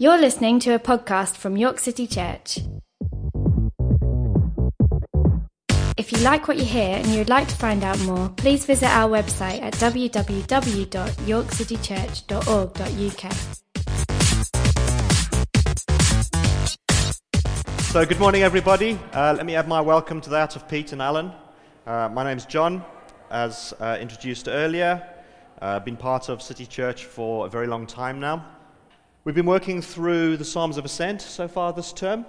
You're listening to a podcast from York City Church. If you like what you hear and you'd like to find out more, please visit our website at www.yorkcitychurch.org.uk. So, good morning, everybody. Uh, let me add my welcome to that of Pete and Alan. Uh, my name's John, as uh, introduced earlier. I've been part of City Church for a very long time now. We've been working through the Psalms of Ascent so far this term,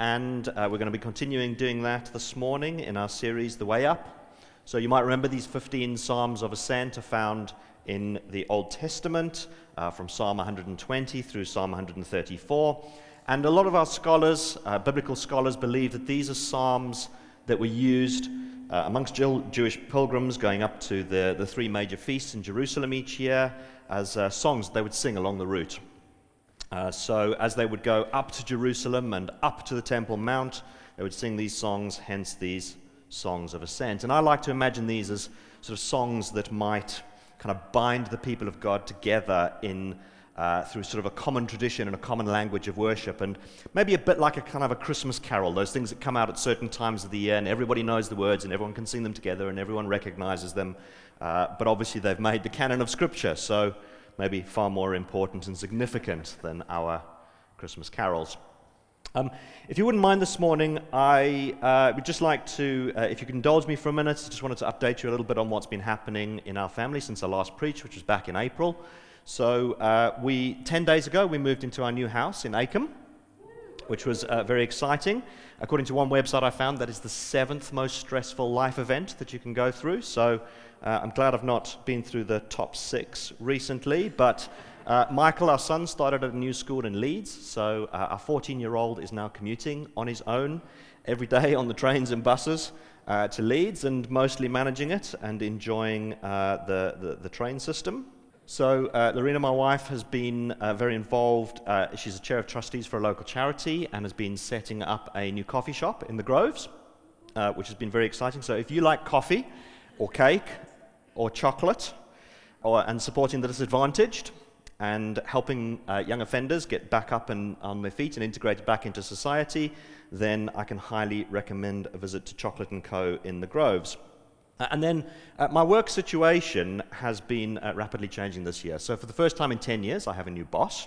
and uh, we're going to be continuing doing that this morning in our series, The Way Up. So you might remember these 15 Psalms of Ascent are found in the Old Testament, uh, from Psalm 120 through Psalm 134. And a lot of our scholars, uh, biblical scholars, believe that these are Psalms that were used uh, amongst Jewish pilgrims going up to the, the three major feasts in Jerusalem each year as uh, songs they would sing along the route. Uh, so, as they would go up to Jerusalem and up to the Temple Mount, they would sing these songs, hence these songs of ascent. And I like to imagine these as sort of songs that might kind of bind the people of God together in. Uh, through sort of a common tradition and a common language of worship, and maybe a bit like a kind of a Christmas carol, those things that come out at certain times of the year, and everybody knows the words, and everyone can sing them together, and everyone recognizes them. Uh, but obviously, they've made the canon of Scripture, so maybe far more important and significant than our Christmas carols. Um, if you wouldn't mind this morning, I uh, would just like to, uh, if you could indulge me for a minute, I just wanted to update you a little bit on what's been happening in our family since I last preached, which was back in April. So, uh, we, 10 days ago, we moved into our new house in Acomb, which was uh, very exciting. According to one website I found, that is the seventh most stressful life event that you can go through. So, uh, I'm glad I've not been through the top six recently, but uh, Michael, our son, started at a new school in Leeds, so uh, our 14 year old is now commuting on his own every day on the trains and buses uh, to Leeds and mostly managing it and enjoying uh, the, the, the, train system. So, uh, Lorena, my wife, has been very involved. she's a chair of trustees for a local charity and has been setting up a new coffee shop in the Groves, which has been very exciting. So, if you like coffee, or cake or chocolate, or, and supporting the disadvantaged, and helping uh, young offenders get back up and on their feet and integrated back into society, then I can highly recommend a visit to Chocolate & Co. in the Groves. Uh, and then uh, my work situation has been uh, rapidly changing this year. So for the first time in 10 years, I have a new boss,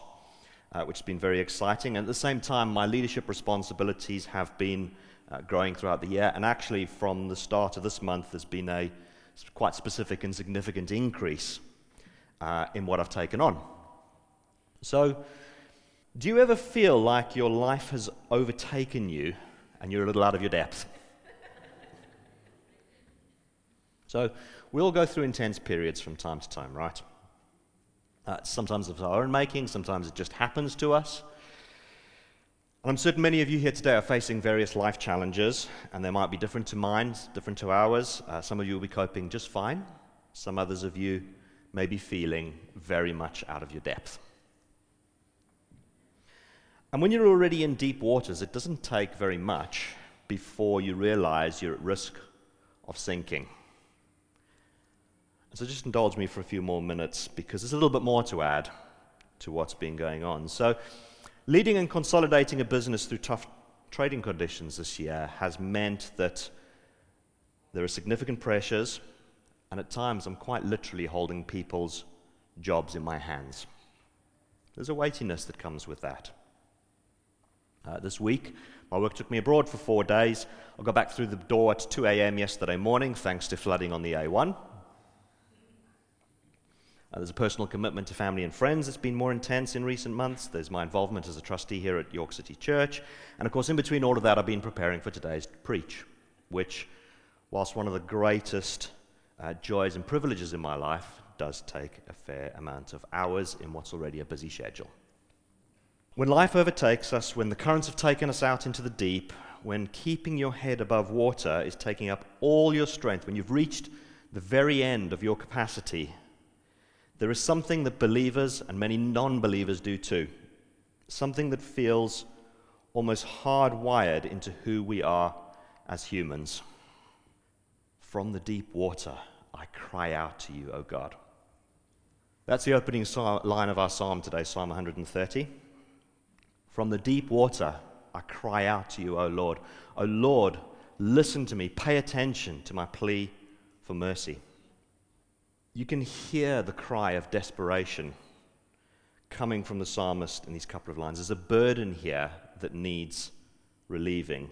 uh, which has been very exciting. And at the same time, my leadership responsibilities have been uh, growing throughout the year. And actually, from the start of this month, there's been a quite specific and significant increase uh, in what I've taken on. So, do you ever feel like your life has overtaken you and you're a little out of your depth? So, we all go through intense periods from time to time, right? Uh, sometimes of our own making, sometimes it just happens to us. And I'm certain many of you here today are facing various life challenges, and they might be different to mine, different to ours. Uh, some of you will be coping just fine. Some others of you may be feeling very much out of your depth. And when you're already in deep waters, it doesn't take very much before you realize you're at risk of sinking. So just indulge me for a few more minutes because there's a little bit more to add to what's been going on. So, Leading and consolidating a business through tough trading conditions this year has meant that there are significant pressures, and at times I'm quite literally holding people's jobs in my hands. There's a weightiness that comes with that. Uh, this week, my work took me abroad for four days. I got back through the door at 2 a.m. yesterday morning, thanks to flooding on the A1. Uh, there's a personal commitment to family and friends that's been more intense in recent months. There's my involvement as a trustee here at York City Church. And of course, in between all of that, I've been preparing for today's preach, which, whilst one of the greatest uh, joys and privileges in my life, does take a fair amount of hours in what's already a busy schedule. When life overtakes us, when the currents have taken us out into the deep, when keeping your head above water is taking up all your strength, when you've reached the very end of your capacity there is something that believers and many non believers do too. Something that feels almost hardwired into who we are as humans. From the deep water, I cry out to you, O God. That's the opening line of our psalm today, Psalm 130. From the deep water, I cry out to you, O Lord. O Lord, listen to me. Pay attention to my plea for mercy. You can hear the cry of desperation coming from the psalmist in these couple of lines. There's a burden here that needs relieving.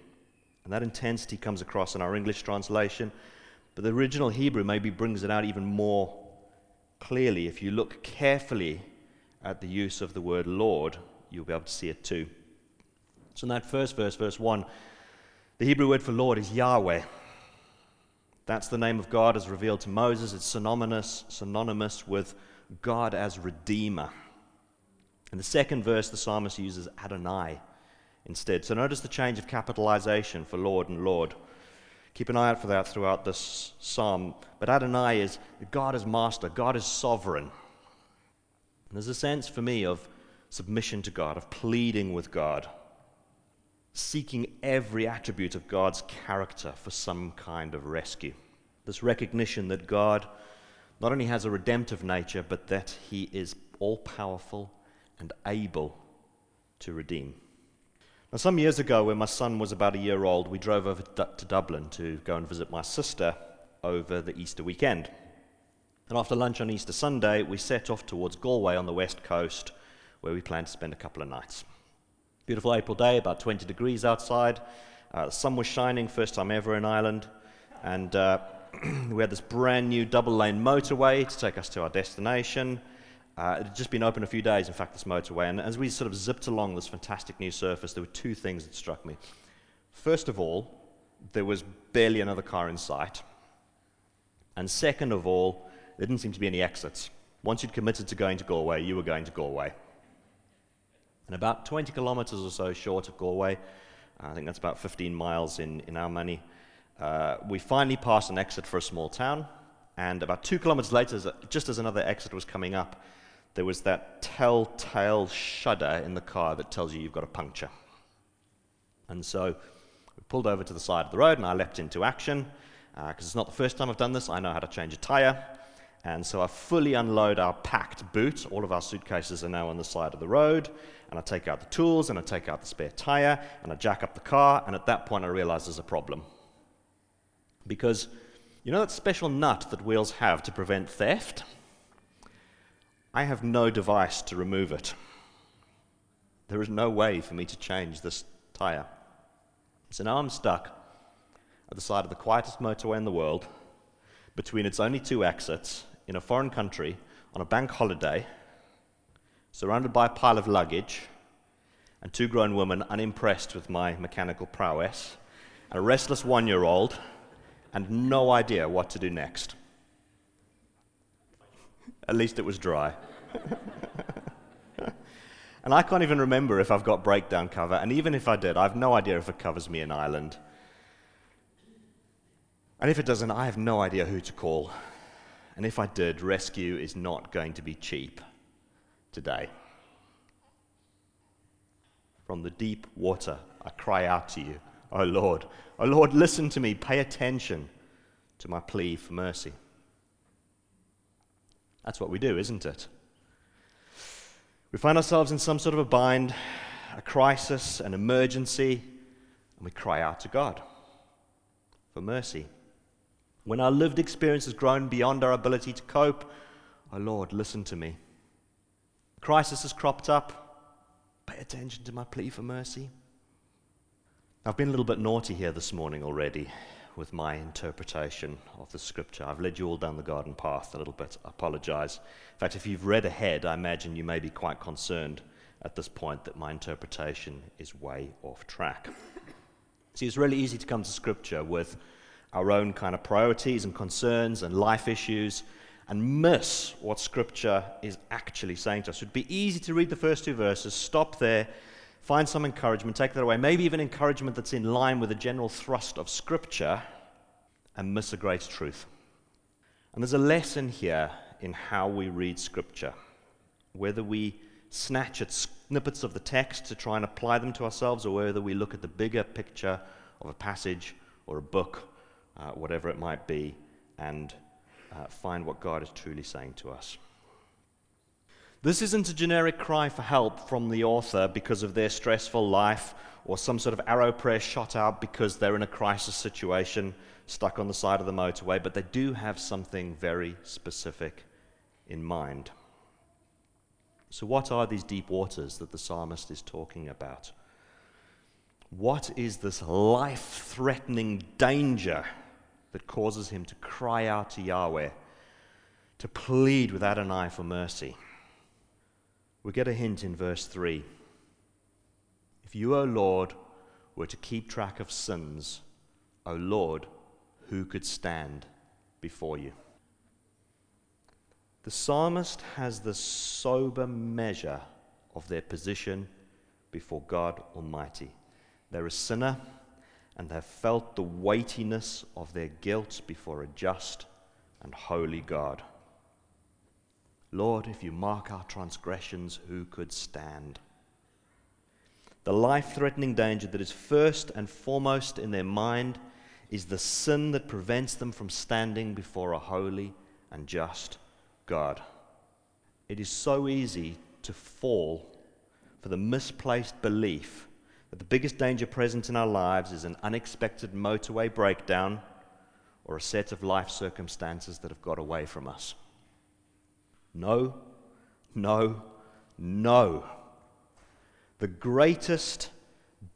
And that intensity comes across in our English translation, but the original Hebrew maybe brings it out even more clearly. If you look carefully at the use of the word Lord, you'll be able to see it too. So, in that first verse, verse 1, the Hebrew word for Lord is Yahweh. That's the name of God as revealed to Moses. It's synonymous, synonymous with God as Redeemer. In the second verse, the psalmist uses Adonai instead. So notice the change of capitalization for Lord and Lord. Keep an eye out for that throughout this psalm. But Adonai is God is master, God is sovereign. And there's a sense for me of submission to God, of pleading with God, seeking every attribute of God's character for some kind of rescue. This recognition that God not only has a redemptive nature, but that He is all powerful and able to redeem. Now, some years ago, when my son was about a year old, we drove over to Dublin to go and visit my sister over the Easter weekend. And after lunch on Easter Sunday, we set off towards Galway on the west coast, where we planned to spend a couple of nights. Beautiful April day, about 20 degrees outside. Uh, the sun was shining, first time ever in Ireland. And uh, we had this brand new double lane motorway to take us to our destination. Uh, it had just been open a few days, in fact, this motorway. And as we sort of zipped along this fantastic new surface, there were two things that struck me. First of all, there was barely another car in sight. And second of all, there didn't seem to be any exits. Once you'd committed to going to Galway, you were going to Galway. And about 20 kilometers or so short of Galway, I think that's about 15 miles in, in our money, uh, we finally passed an exit for a small town. And about two kilometers later, just as another exit was coming up, there was that telltale shudder in the car that tells you you've got a puncture. And so we pulled over to the side of the road, and I leapt into action because uh, it's not the first time I've done this. I know how to change a tire. And so I fully unload our packed boot. All of our suitcases are now on the side of the road. And I take out the tools, and I take out the spare tire, and I jack up the car. And at that point, I realize there's a problem. Because you know that special nut that wheels have to prevent theft? I have no device to remove it. There is no way for me to change this tire. So now I'm stuck at the side of the quietest motorway in the world, between its only two exits, in a foreign country, on a bank holiday, surrounded by a pile of luggage, and two grown women unimpressed with my mechanical prowess, and a restless one year old, and no idea what to do next. At least it was dry. and I can't even remember if I've got breakdown cover, and even if I did, I have no idea if it covers me in Ireland. And if it doesn't, I have no idea who to call. And if I did, rescue is not going to be cheap today. From the deep water, I cry out to you, O Lord. O Lord, listen to me, pay attention to my plea for mercy. That's what we do, isn't it? We find ourselves in some sort of a bind, a crisis, an emergency, and we cry out to God for mercy. When our lived experience has grown beyond our ability to cope, oh Lord, listen to me. Crisis has cropped up. Pay attention to my plea for mercy. I've been a little bit naughty here this morning already with my interpretation of the scripture. I've led you all down the garden path a little bit. I apologize. In fact, if you've read ahead, I imagine you may be quite concerned at this point that my interpretation is way off track. See, it's really easy to come to scripture with our own kind of priorities and concerns and life issues and miss what scripture is actually saying to us. It would be easy to read the first two verses, stop there, find some encouragement, take that away, maybe even encouragement that's in line with the general thrust of Scripture, and miss a great truth. And there's a lesson here in how we read Scripture. Whether we snatch at snippets of the text to try and apply them to ourselves, or whether we look at the bigger picture of a passage or a book, uh, whatever it might be, and uh, find what God is truly saying to us. This isn't a generic cry for help from the author because of their stressful life or some sort of arrow prayer shot out because they're in a crisis situation stuck on the side of the motorway, but they do have something very specific in mind. So, what are these deep waters that the psalmist is talking about? What is this life threatening danger that causes him to cry out to Yahweh, to plead with Adonai for mercy? We get a hint in verse 3. If you, O Lord, were to keep track of sins, O Lord, who could stand before you? The psalmist has the sober measure of their position before God Almighty. They're a sinner and have felt the weightiness of their guilt before a just and holy God. Lord, if you mark our transgressions, who could stand? The life threatening danger that is first and foremost in their mind is the sin that prevents them from standing before a holy and just God. It is so easy to fall for the misplaced belief that the biggest danger present in our lives is an unexpected motorway breakdown or a set of life circumstances that have got away from us. No, no, no. The greatest,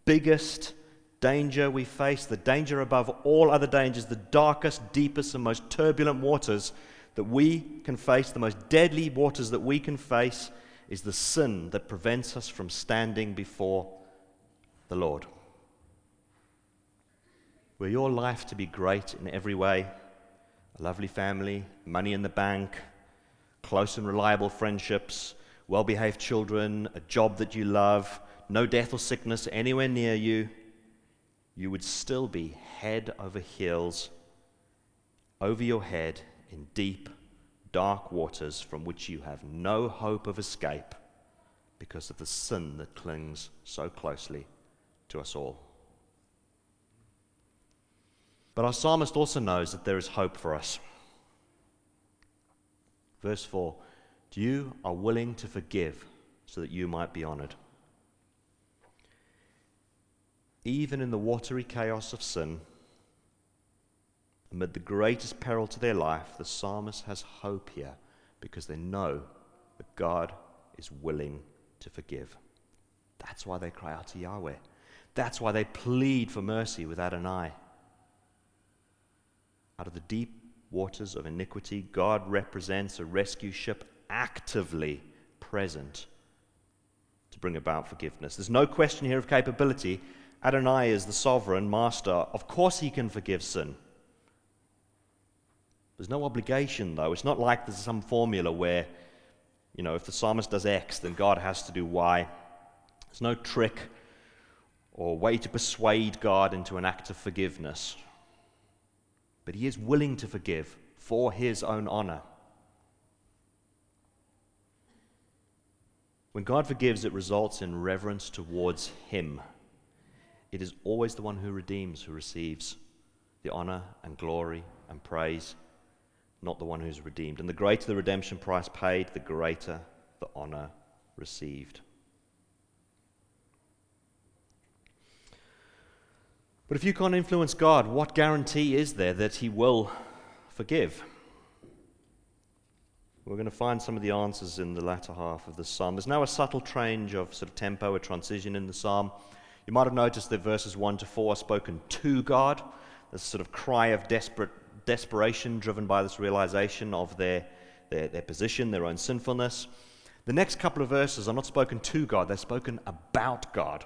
biggest danger we face, the danger above all other dangers, the darkest, deepest, and most turbulent waters that we can face, the most deadly waters that we can face, is the sin that prevents us from standing before the Lord. Were your life to be great in every way, a lovely family, money in the bank, close and reliable friendships, well behaved children, a job that you love, no death or sickness anywhere near you, you would still be head over heels, over your head in deep, dark waters from which you have no hope of escape because of the sin that clings so closely to us all. But our psalmist also knows that there is hope for us. Verse 4 You are willing to forgive so that you might be honored. Even in the watery chaos of sin, amid the greatest peril to their life, the psalmist has hope here because they know that God is willing to forgive. That's why they cry out to Yahweh. That's why they plead for mercy with Adonai. Out of the deep waters of iniquity, God represents a rescue ship actively present to bring about forgiveness. There's no question here of capability. Adonai is the sovereign master. Of course, he can forgive sin. There's no obligation, though. It's not like there's some formula where, you know, if the psalmist does X, then God has to do Y. There's no trick or way to persuade God into an act of forgiveness but he is willing to forgive for his own honor. When God forgives, it results in reverence towards him. It is always the one who redeems who receives the honor and glory and praise, not the one who's redeemed. And the greater the redemption price paid, the greater the honor received. But if you can't influence God, what guarantee is there that He will forgive? We're going to find some of the answers in the latter half of the psalm. There's now a subtle change of sort of tempo, a transition in the psalm. You might have noticed that verses 1 to 4 are spoken to God. this sort of cry of desperate, desperation driven by this realization of their, their, their position, their own sinfulness. The next couple of verses are not spoken to God, they're spoken about God.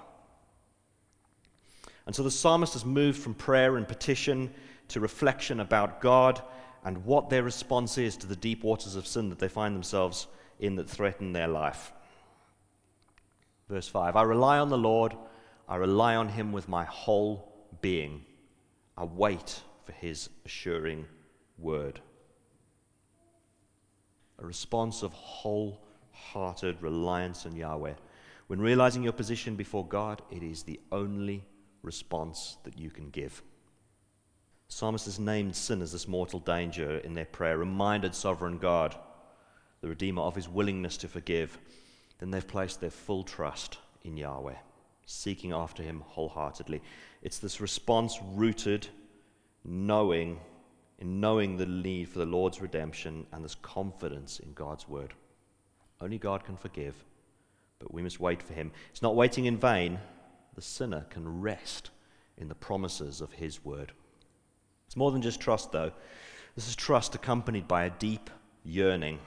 And so the psalmist has moved from prayer and petition to reflection about God and what their response is to the deep waters of sin that they find themselves in that threaten their life. Verse 5 I rely on the Lord, I rely on him with my whole being. I wait for his assuring word. A response of wholehearted reliance on Yahweh. When realizing your position before God, it is the only response that you can give. Psalmist has named sin as this mortal danger in their prayer, reminded sovereign God the Redeemer, of his willingness to forgive, then they've placed their full trust in Yahweh, seeking after him wholeheartedly. It's this response rooted knowing in knowing the need for the Lord's redemption and this confidence in God's word. Only God can forgive, but we must wait for him. It's not waiting in vain. The sinner can rest in the promises of his word. It's more than just trust, though. This is trust accompanied by a deep yearning.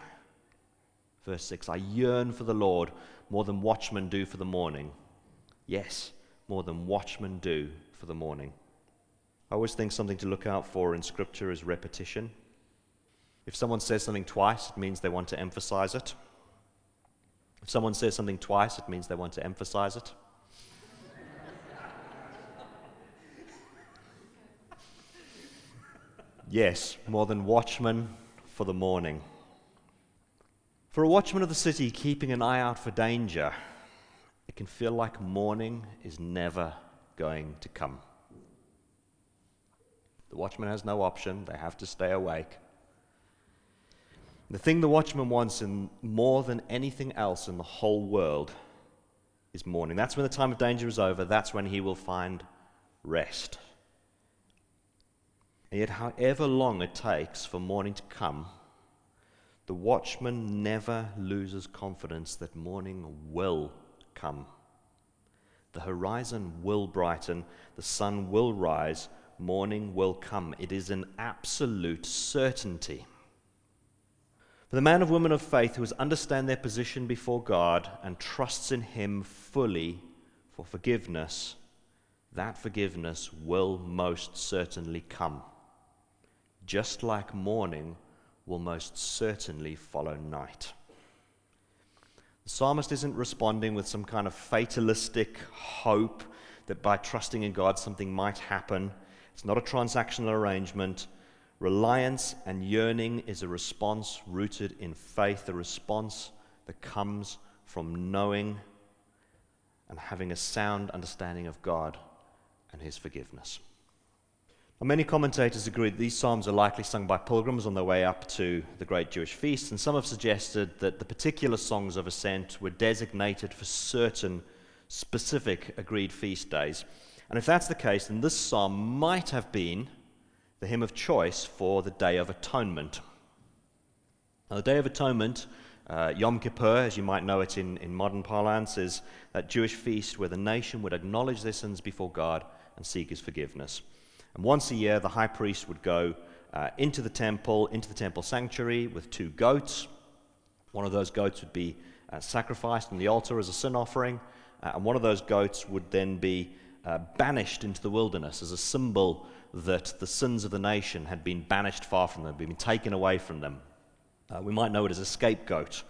Verse 6 I yearn for the Lord more than watchmen do for the morning. Yes, more than watchmen do for the morning. I always think something to look out for in Scripture is repetition. If someone says something twice, it means they want to emphasize it. If someone says something twice, it means they want to emphasize it. Yes, more than watchmen for the morning. For a watchman of the city keeping an eye out for danger, it can feel like morning is never going to come. The watchman has no option, they have to stay awake. The thing the watchman wants in more than anything else in the whole world is morning. That's when the time of danger is over, that's when he will find rest. And yet, however long it takes for morning to come, the watchman never loses confidence that morning will come. The horizon will brighten, the sun will rise, morning will come. It is an absolute certainty. For the man or woman of faith who has understand their position before God and trusts in Him fully for forgiveness, that forgiveness will most certainly come. Just like morning will most certainly follow night. The psalmist isn't responding with some kind of fatalistic hope that by trusting in God something might happen. It's not a transactional arrangement. Reliance and yearning is a response rooted in faith, a response that comes from knowing and having a sound understanding of God and His forgiveness. Many commentators agree that these psalms are likely sung by pilgrims on their way up to the great Jewish feast, and some have suggested that the particular songs of ascent were designated for certain specific agreed feast days. And if that's the case, then this psalm might have been the hymn of choice for the Day of Atonement. Now, the Day of Atonement, uh, Yom Kippur, as you might know it in, in modern parlance, is that Jewish feast where the nation would acknowledge their sins before God and seek his forgiveness. And once a year, the high priest would go uh, into the temple, into the temple sanctuary with two goats. One of those goats would be uh, sacrificed on the altar as a sin offering, uh, and one of those goats would then be uh, banished into the wilderness as a symbol that the sins of the nation had been banished far from them, been taken away from them. Uh, we might know it as a scapegoat.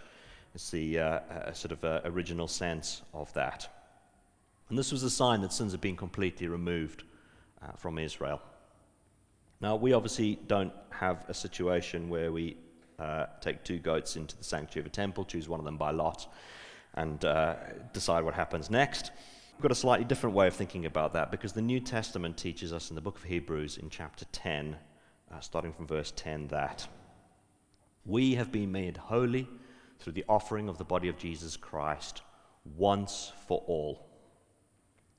It's the uh, sort of original sense of that. And this was a sign that sins had been completely removed uh, from Israel. Now, we obviously don't have a situation where we uh, take two goats into the sanctuary of a temple, choose one of them by lot, and decide what happens next. We've got a slightly different way of thinking about that because the New Testament teaches us in the book of Hebrews in chapter 10, uh, starting from verse 10, that we have been made holy through the offering of the body of Jesus Christ once for all.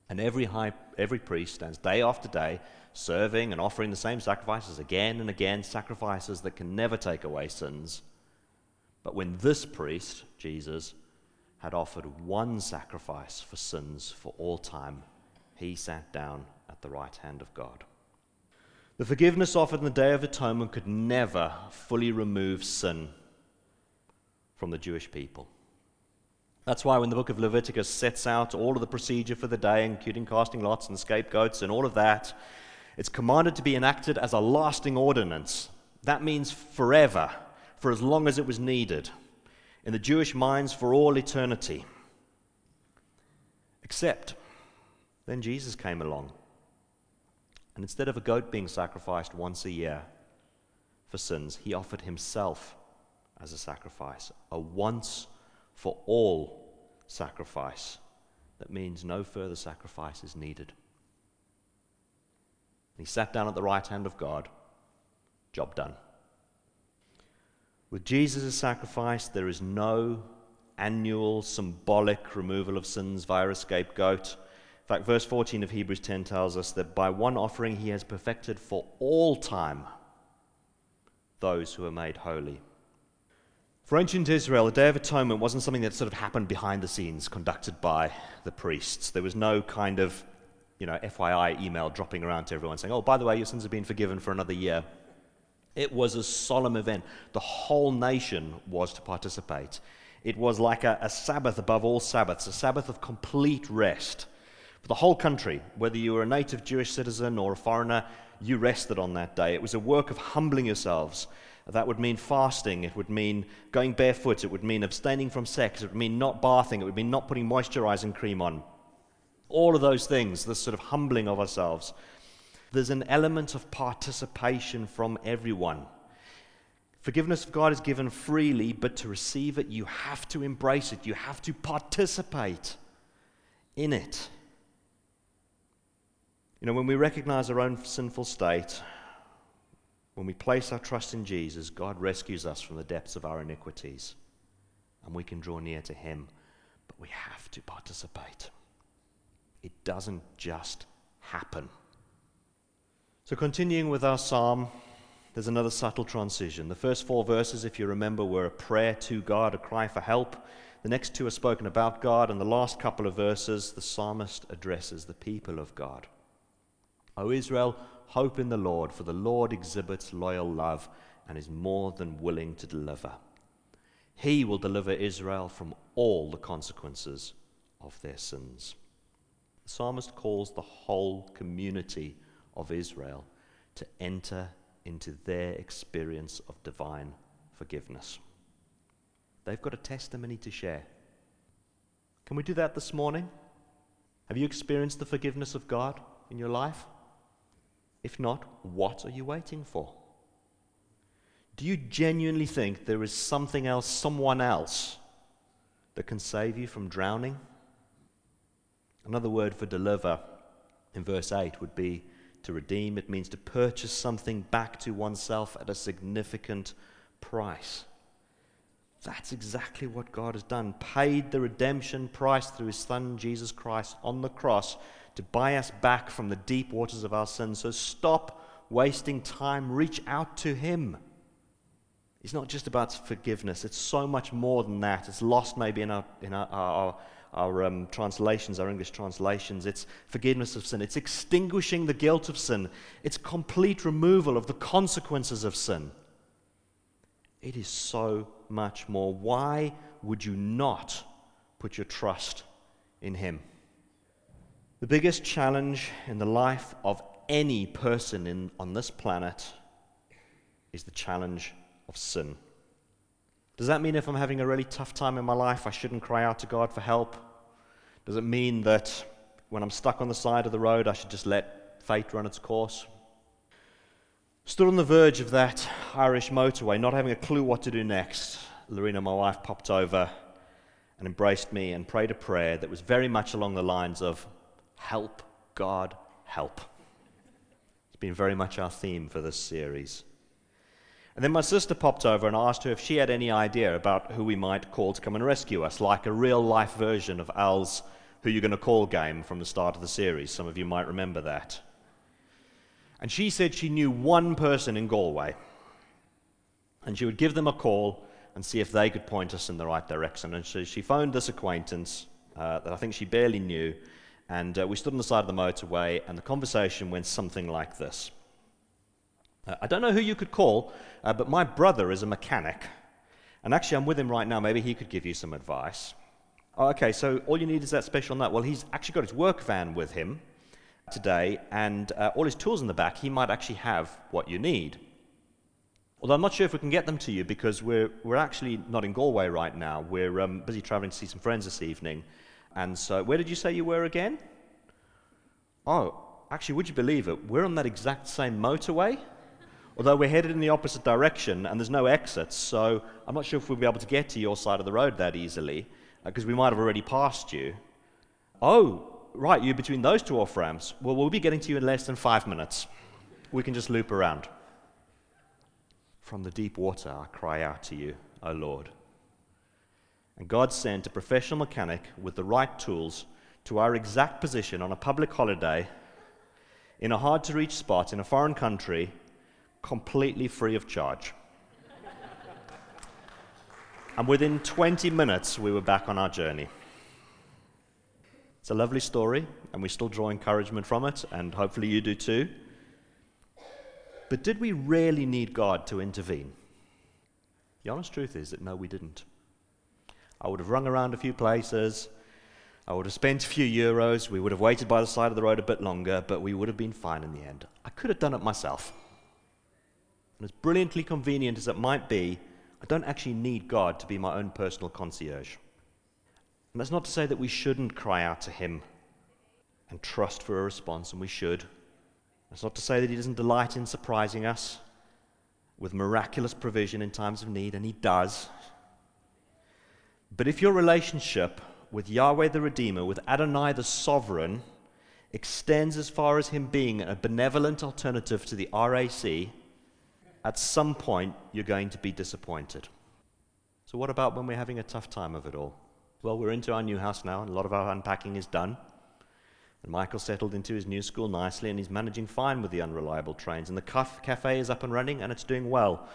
And every, high, every priest stands day after day serving and offering the same sacrifices again and again, sacrifices that can never take away sins. But when this priest, Jesus, had offered one sacrifice for sins for all time, he sat down at the right hand of God. The forgiveness offered in the Day of Atonement could never fully remove sin from the Jewish people. That's why when the book of Leviticus sets out all of the procedure for the day, including casting lots and scapegoats and all of that, it's commanded to be enacted as a lasting ordinance. That means forever, for as long as it was needed in the Jewish minds for all eternity. Except then Jesus came along. And instead of a goat being sacrificed once a year for sins, he offered himself as a sacrifice, a once for all sacrifice. That means no further sacrifice is needed. He sat down at the right hand of God. Job done. With Jesus' sacrifice, there is no annual symbolic removal of sins via a scapegoat. In fact, verse 14 of Hebrews 10 tells us that by one offering he has perfected for all time those who are made holy. For ancient Israel, the Day of Atonement wasn't something that sort of happened behind the scenes, conducted by the priests. There was no kind of, you know, FYI email dropping around to everyone saying, oh, by the way, your sins have been forgiven for another year. It was a solemn event. The whole nation was to participate. It was like a, a Sabbath above all Sabbaths, a Sabbath of complete rest. For the whole country, whether you were a native Jewish citizen or a foreigner, you rested on that day. It was a work of humbling yourselves that would mean fasting. It would mean going barefoot. It would mean abstaining from sex. It would mean not bathing. It would mean not putting moisturizing cream on. All of those things, this sort of humbling of ourselves. There's an element of participation from everyone. Forgiveness of God is given freely, but to receive it, you have to embrace it. You have to participate in it. You know, when we recognize our own sinful state, when we place our trust in Jesus, God rescues us from the depths of our iniquities, and we can draw near to Him, but we have to participate. It doesn't just happen. So, continuing with our psalm, there's another subtle transition. The first four verses, if you remember, were a prayer to God, a cry for help. The next two are spoken about God, and the last couple of verses, the psalmist addresses the people of God. O Israel, Hope in the Lord, for the Lord exhibits loyal love and is more than willing to deliver. He will deliver Israel from all the consequences of their sins. The psalmist calls the whole community of Israel to enter into their experience of divine forgiveness. They've got a testimony to share. Can we do that this morning? Have you experienced the forgiveness of God in your life? If not, what are you waiting for? Do you genuinely think there is something else, someone else, that can save you from drowning? Another word for deliver in verse 8 would be to redeem. It means to purchase something back to oneself at a significant price. That's exactly what God has done. Paid the redemption price through his Son, Jesus Christ, on the cross to buy us back from the deep waters of our sins. So stop wasting time, reach out to Him. It's not just about forgiveness, it's so much more than that. It's lost maybe in our, in our, our, our um, translations, our English translations. It's forgiveness of sin, it's extinguishing the guilt of sin, it's complete removal of the consequences of sin. It is so much more. Why would you not put your trust in Him? The biggest challenge in the life of any person in, on this planet is the challenge of sin. Does that mean if I'm having a really tough time in my life, I shouldn't cry out to God for help? Does it mean that when I'm stuck on the side of the road, I should just let fate run its course? Stood on the verge of that Irish motorway, not having a clue what to do next, Lorena, my wife, popped over and embraced me and prayed a prayer that was very much along the lines of Help, God, help. It's been very much our theme for this series. And then my sister popped over and asked her if she had any idea about who we might call to come and rescue us, like a real life version of Al's Who You Gonna Call game from the start of the series. Some of you might remember that. And she said she knew one person in Galway, and she would give them a call and see if they could point us in the right direction. And so she phoned this acquaintance uh, that I think she barely knew, and uh, we stood on the side of the motorway, and the conversation went something like this uh, I don't know who you could call, uh, but my brother is a mechanic. And actually, I'm with him right now. Maybe he could give you some advice. Oh, okay, so all you need is that special nut. Well, he's actually got his work van with him today, and uh, all his tools in the back. He might actually have what you need. Although I'm not sure if we can get them to you because we're, we're actually not in Galway right now. We're um, busy traveling to see some friends this evening. And so, where did you say you were again? Oh, actually, would you believe it? We're on that exact same motorway, although we're headed in the opposite direction and there's no exits. So, I'm not sure if we'll be able to get to your side of the road that easily because uh, we might have already passed you. Oh, right, you're between those two off ramps. Well, we'll be getting to you in less than five minutes. We can just loop around. From the deep water, I cry out to you, O Lord. And God sent a professional mechanic with the right tools to our exact position on a public holiday in a hard to reach spot in a foreign country, completely free of charge. and within 20 minutes, we were back on our journey. It's a lovely story, and we still draw encouragement from it, and hopefully you do too. But did we really need God to intervene? The honest truth is that no, we didn't. I would have rung around a few places. I would have spent a few euros. We would have waited by the side of the road a bit longer, but we would have been fine in the end. I could have done it myself. And as brilliantly convenient as it might be, I don't actually need God to be my own personal concierge. And that's not to say that we shouldn't cry out to Him and trust for a response, and we should. That's not to say that He doesn't delight in surprising us with miraculous provision in times of need, and He does. But if your relationship with Yahweh the Redeemer, with Adonai the Sovereign, extends as far as Him being a benevolent alternative to the RAC, at some point you're going to be disappointed. So, what about when we're having a tough time of it all? Well, we're into our new house now, and a lot of our unpacking is done. And Michael settled into his new school nicely, and he's managing fine with the unreliable trains. And the cafe is up and running, and it's doing well.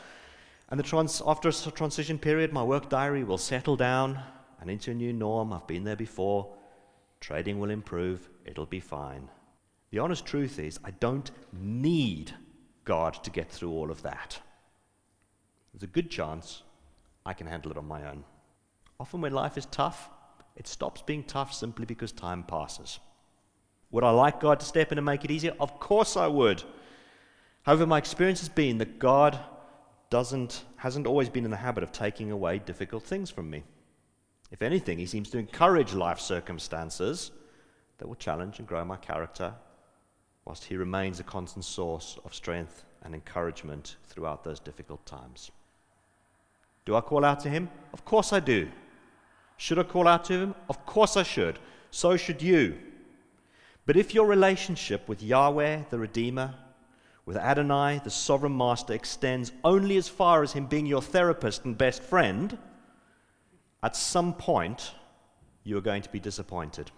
And the trans- after a transition period, my work diary will settle down and into a new norm. I've been there before. Trading will improve. It'll be fine. The honest truth is, I don't need God to get through all of that. There's a good chance I can handle it on my own. Often, when life is tough, it stops being tough simply because time passes. Would I like God to step in and make it easier? Of course I would. However, my experience has been that God doesn't, hasn't always been in the habit of taking away difficult things from me. If anything, He seems to encourage life circumstances that will challenge and grow my character, whilst He remains a constant source of strength and encouragement throughout those difficult times. Do I call out to Him? Of course I do. Should I call out to him? Of course I should. So should you. But if your relationship with Yahweh, the Redeemer, with Adonai, the sovereign master, extends only as far as him being your therapist and best friend, at some point you are going to be disappointed.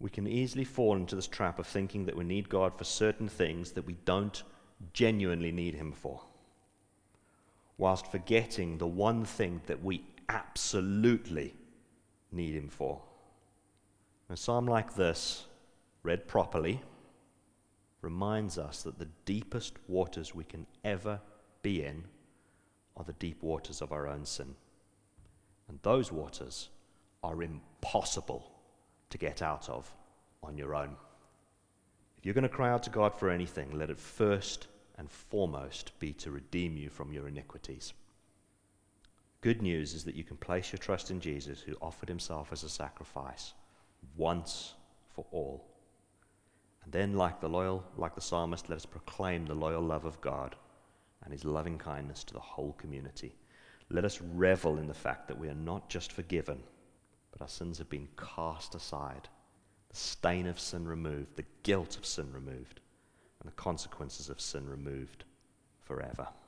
We can easily fall into this trap of thinking that we need God for certain things that we don't genuinely need Him for, whilst forgetting the one thing that we absolutely need Him for. A psalm like this, read properly, reminds us that the deepest waters we can ever be in are the deep waters of our own sin. And those waters are impossible to get out of on your own. If you're going to cry out to God for anything, let it first and foremost be to redeem you from your iniquities. Good news is that you can place your trust in Jesus, who offered himself as a sacrifice once for all. And then, like the loyal, like the psalmist, let us proclaim the loyal love of God and his loving kindness to the whole community. Let us revel in the fact that we are not just forgiven, but our sins have been cast aside, the stain of sin removed, the guilt of sin removed, and the consequences of sin removed forever.